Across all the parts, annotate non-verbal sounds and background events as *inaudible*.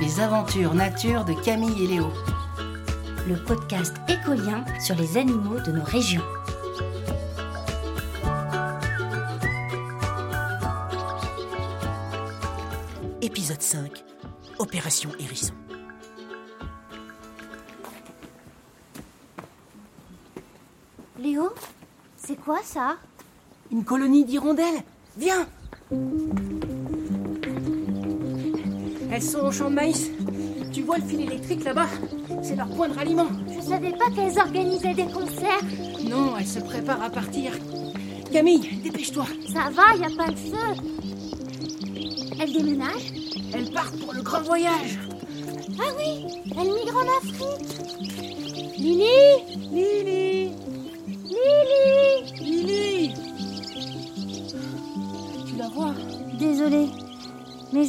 Les aventures nature de Camille et Léo. Le podcast écolien sur les animaux de nos régions. Épisode 5 Opération Hérisson. Léo C'est quoi ça? Une colonie d'hirondelles Viens Elles sont au champ de maïs. Tu vois le fil électrique là-bas? C'est leur point de ralliement. Je savais pas qu'elles organisaient des concerts. Non, elles se préparent à partir. Camille, dépêche-toi. Ça va, y a pas de feu. Elles déménagent Elles partent pour le grand voyage. Ah oui, elles migrent en Afrique. Lily Lily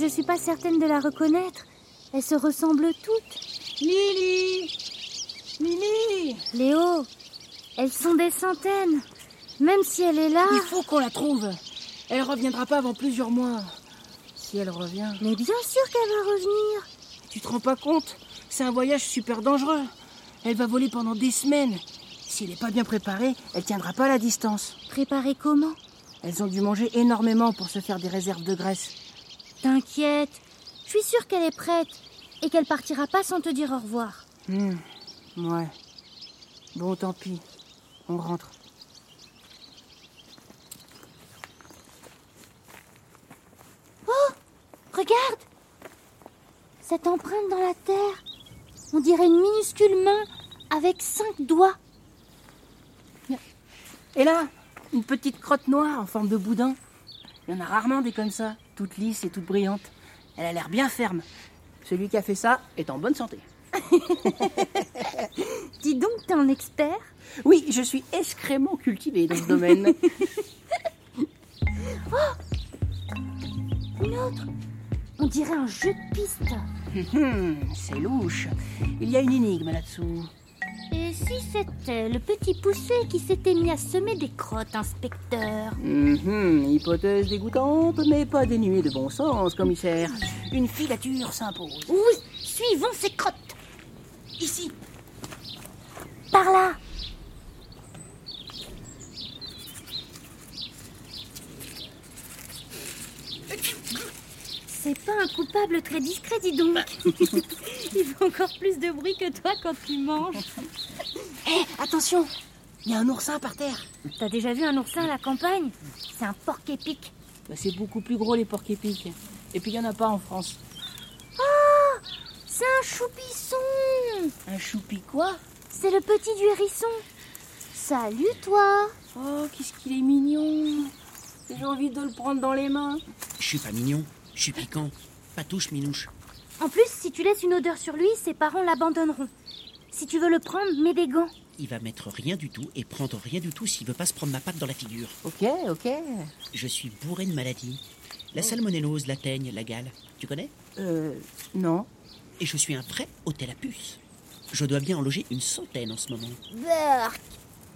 je suis pas certaine de la reconnaître. Elles se ressemblent toutes. Lily Lily Léo, elles sont des centaines. Même si elle est là. Il faut qu'on la trouve. Elle reviendra pas avant plusieurs mois. Si elle revient. Mais bien sûr qu'elle va revenir. Tu te rends pas compte? C'est un voyage super dangereux. Elle va voler pendant des semaines. Si elle n'est pas bien préparée, elle tiendra pas la distance. Préparer comment? Elles ont dû manger énormément pour se faire des réserves de graisse. T'inquiète. Je suis sûre qu'elle est prête et qu'elle partira pas sans te dire au revoir. Hmm, ouais. Bon, tant pis. On rentre. Regarde Cette empreinte dans la terre. On dirait une minuscule main avec cinq doigts. Et là, une petite crotte noire en forme de boudin. Il y en a rarement des comme ça, toutes lisses et toutes brillantes. Elle a l'air bien ferme. Celui qui a fait ça est en bonne santé. *laughs* Dis donc, t'es un expert? Oui, je suis excrément cultivé dans ce domaine. *laughs* Une autre On dirait un jeu de piste. Hum, C'est louche. Il y a une énigme là-dessous. Si c'était le petit poussé qui s'était mis à semer des crottes, inspecteur Mhm, hypothèse dégoûtante, mais pas dénuée de bon sens, commissaire. Une filature s'impose. Oui, suivons ces crottes. Ici, Par là C'est pas un coupable très discret, dis donc. *laughs* *laughs* Il fait encore plus de bruit que toi quand tu manges. Hé, attention Il y a un oursin par terre. T'as déjà vu un oursin à la campagne? C'est un porc épic. Bah, c'est beaucoup plus gros les porcs épics. Et puis il y en a pas en France. C'est un choupisson Un choupi quoi? C'est le petit du hérisson. Salut toi Oh, qu'est-ce qu'il est mignon J'ai envie de le prendre dans les mains. Je suis pas mignon, je suis piquant. Pas touche, minouche. En plus, si tu laisses une odeur sur lui, ses parents l'abandonneront. Si tu veux le prendre, mets des gants. Il va mettre rien du tout et prendre rien du tout s'il veut pas se prendre ma patte dans la figure. Ok, ok. Je suis bourré de maladies. La salmonellose, la teigne, la gale. Tu connais? Euh, non. Et je suis un vrai hôtel à puce. Je dois bien en loger une centaine en ce moment. Berk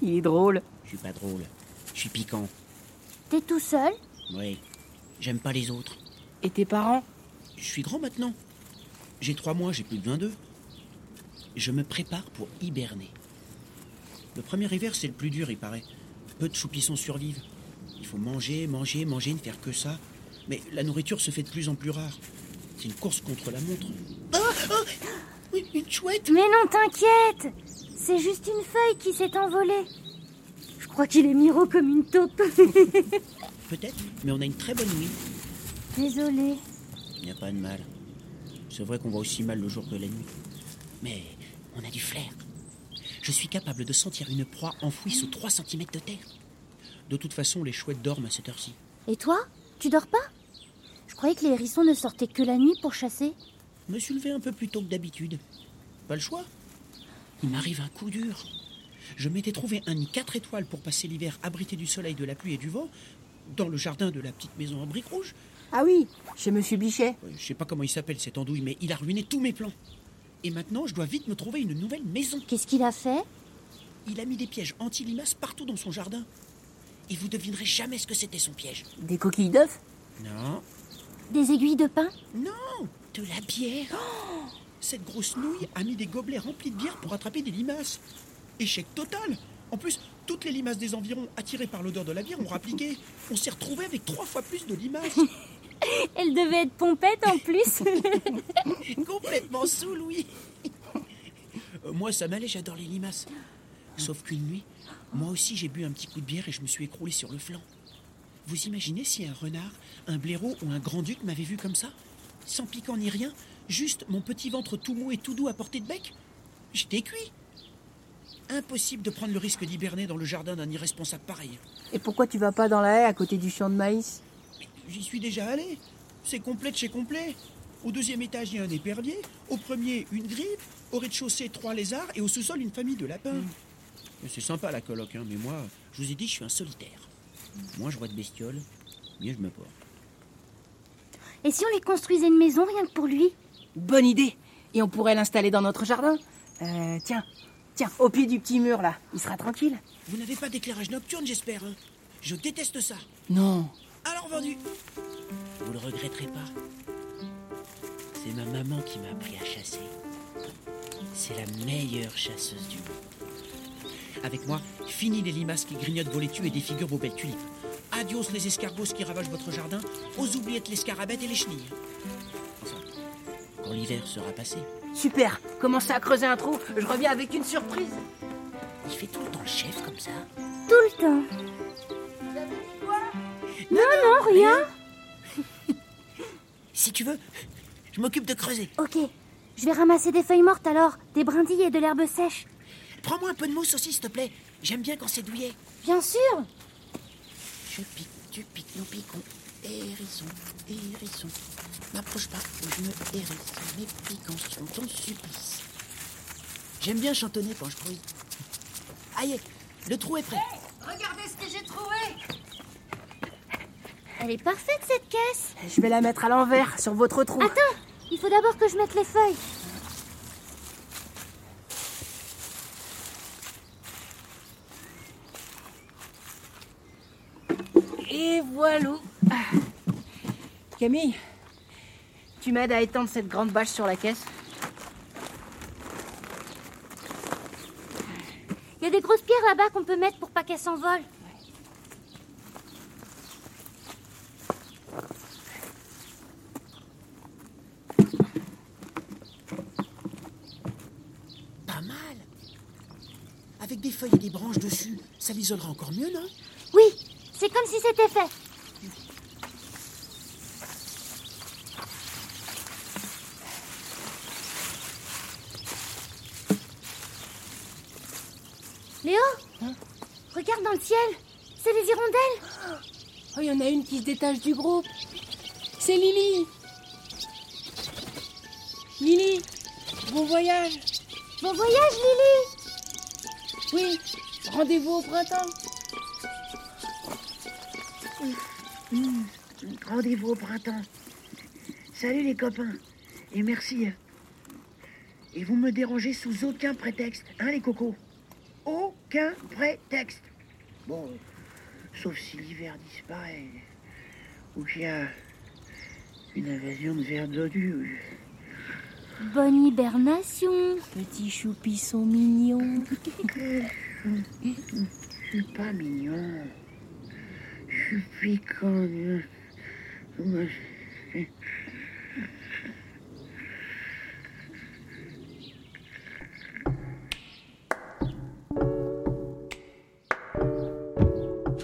Il est drôle. Je suis pas drôle. Je suis piquant. T'es tout seul? Oui. J'aime pas les autres. Et tes parents? Je suis grand maintenant. J'ai trois mois, j'ai plus de 22. Je me prépare pour hiberner. Le premier hiver, c'est le plus dur, il paraît. Peu de choupissons survivent. Il faut manger, manger, manger, ne faire que ça. Mais la nourriture se fait de plus en plus rare. C'est une course contre la montre. Ah, ah Oui, Une chouette Mais non, t'inquiète C'est juste une feuille qui s'est envolée. Je crois qu'il est miro comme une taupe. *laughs* Peut-être, mais on a une très bonne nuit. Désolée. Il n'y a pas de mal. C'est vrai qu'on voit aussi mal le jour que la nuit. Mais on a du flair. Je suis capable de sentir une proie enfouie sous 3 cm de terre. De toute façon, les chouettes dorment à cette heure-ci. Et toi Tu dors pas? Je croyais que les hérissons ne sortaient que la nuit pour chasser. Me suis levé un peu plus tôt que d'habitude. Pas le choix. Il m'arrive un coup dur. Je m'étais trouvé un nid 4 étoiles pour passer l'hiver abrité du soleil, de la pluie et du vent, dans le jardin de la petite maison en briques rouges. Ah oui, chez Monsieur Bichet. Je sais pas comment il s'appelle cette andouille, mais il a ruiné tous mes plans. Et maintenant, je dois vite me trouver une nouvelle maison. Qu'est-ce qu'il a fait? Il a mis des pièges anti-limaces partout dans son jardin. Et vous devinerez jamais ce que c'était son piège. Des coquilles d'œufs? Non, Des aiguilles de pin non de la bière. Oh Cette grosse nouille a mis des gobelets remplis de bière pour attraper des limaces. Échec total. En plus, toutes les limaces des environs, attirées par l'odeur de la bière, ont rappliqué. On s'est retrouvé avec trois fois plus de limaces. *laughs* *laughs* Elle devait être pompette en plus. *laughs* Complètement sous, Louis. Euh, moi, ça m'allait, j'adore les limaces. Sauf qu'une nuit, moi aussi, j'ai bu un petit coup de bière et je me suis écroulé sur le flanc. Vous imaginez si un renard, un blaireau ou un grand-duc m'avait vu comme ça? Sans piquant ni rien, juste mon petit ventre tout mou et tout doux à portée de bec? J'étais cuit. Impossible de prendre le risque d'hiberner dans le jardin d'un irresponsable pareil. Et pourquoi tu vas pas dans la haie à côté du champ de maïs? J'y suis déjà allé. C'est complet de chez complet. Au deuxième étage, il y a un épervier. Au premier, une grippe. Au rez-de-chaussée, trois lézards. Et au sous-sol, une famille de lapins. Mais C'est sympa la coloc, hein, mais moi, je vous ai dit, je suis un solitaire. Moins je vois de bestioles, mieux je me porte. Et si on lui construisait une maison rien que pour lui? Bonne idée Et on pourrait l'installer dans notre jardin. Euh, tiens, tiens, au pied du petit mur là, il sera tranquille. Vous n'avez pas d'éclairage nocturne, j'espère. hein? Je déteste ça. Non. Alors vendu. Vous le regretterez pas. C'est ma maman qui m'a appris à chasser. C'est la meilleure chasseuse du monde. Avec moi, fini les limaces qui grignotent vos laitues et défigurent vos belles tulipes. Adios les escargots qui ravagent votre jardin, aux oubliettes les scarabettes et les chenilles. Enfin, quand l'hiver sera passé, Super, commencez à creuser un trou, je reviens avec une surprise. il fait tout le temps le chef comme ça. Tout le temps. Non, non, rien. Si tu veux, je m'occupe de creuser. Ok, je vais ramasser des feuilles mortes alors, des brindilles et de l'herbe sèche. Prends-moi un peu de mousse aussi, s'il te plaît. J'aime bien quand c'est douillet. Bien sûr. Je pique, tu piques, nous piquons. Hérisson, hérisson. M'approche pas ou je me hérisse. Mes piquants sont ton supplice. J'aime bien chantonner quand je bruit. Aïe, le trou est prêt ce que j'ai trouvé Elle est parfaite cette caisse. Je vais la mettre à l'envers sur votre trou. Attends, il faut d'abord que je mette les feuilles. Et voilà. Ah. Camille, tu m'aides à étendre cette grande bâche sur la caisse Il y a des grosses pierres là-bas qu'on peut mettre pour pas qu'elles s'envolent. Pas mal. Avec des feuilles et des branches dessus, ça l'isolera encore mieux, non? Oui, c'est comme si c'était fait. Léo? Regarde dans le ciel C'est les hirondelles Oh, il y en a une qui se détache du groupe. C'est Lily. Lily, bon voyage. Bon voyage, Lily Oui, rendez-vous au printemps. Rendez-vous au printemps. Salut les copains. Et merci. Et vous me dérangez sous aucun prétexte, hein les cocos? Aucun prétexte. Bon, sauf si l'hiver disparaît. Ou qu'il y a une invasion de vers dodus. Bonne hibernation Petits choupis sont mignons. Je suis pas mignon. Je suis je-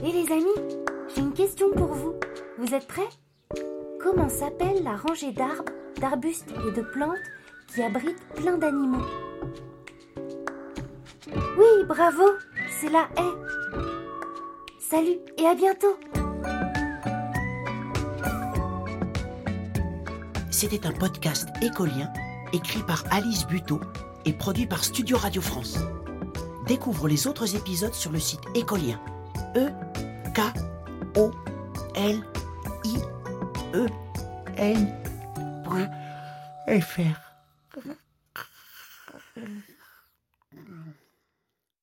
Et les amis, j'ai une question pour vous. Vous êtes prêts? Comment s'appelle la rangée d'arbres, d'arbustes et de plantes qui abrite plein d'animaux Oui, bravo, c'est la haie. Salut et à bientôt C'était un podcast écolien écrit par Alice Buteau et produit par Studio Radio France. Découvre les autres épisodes sur le site écolien. E K O L I E N point fr.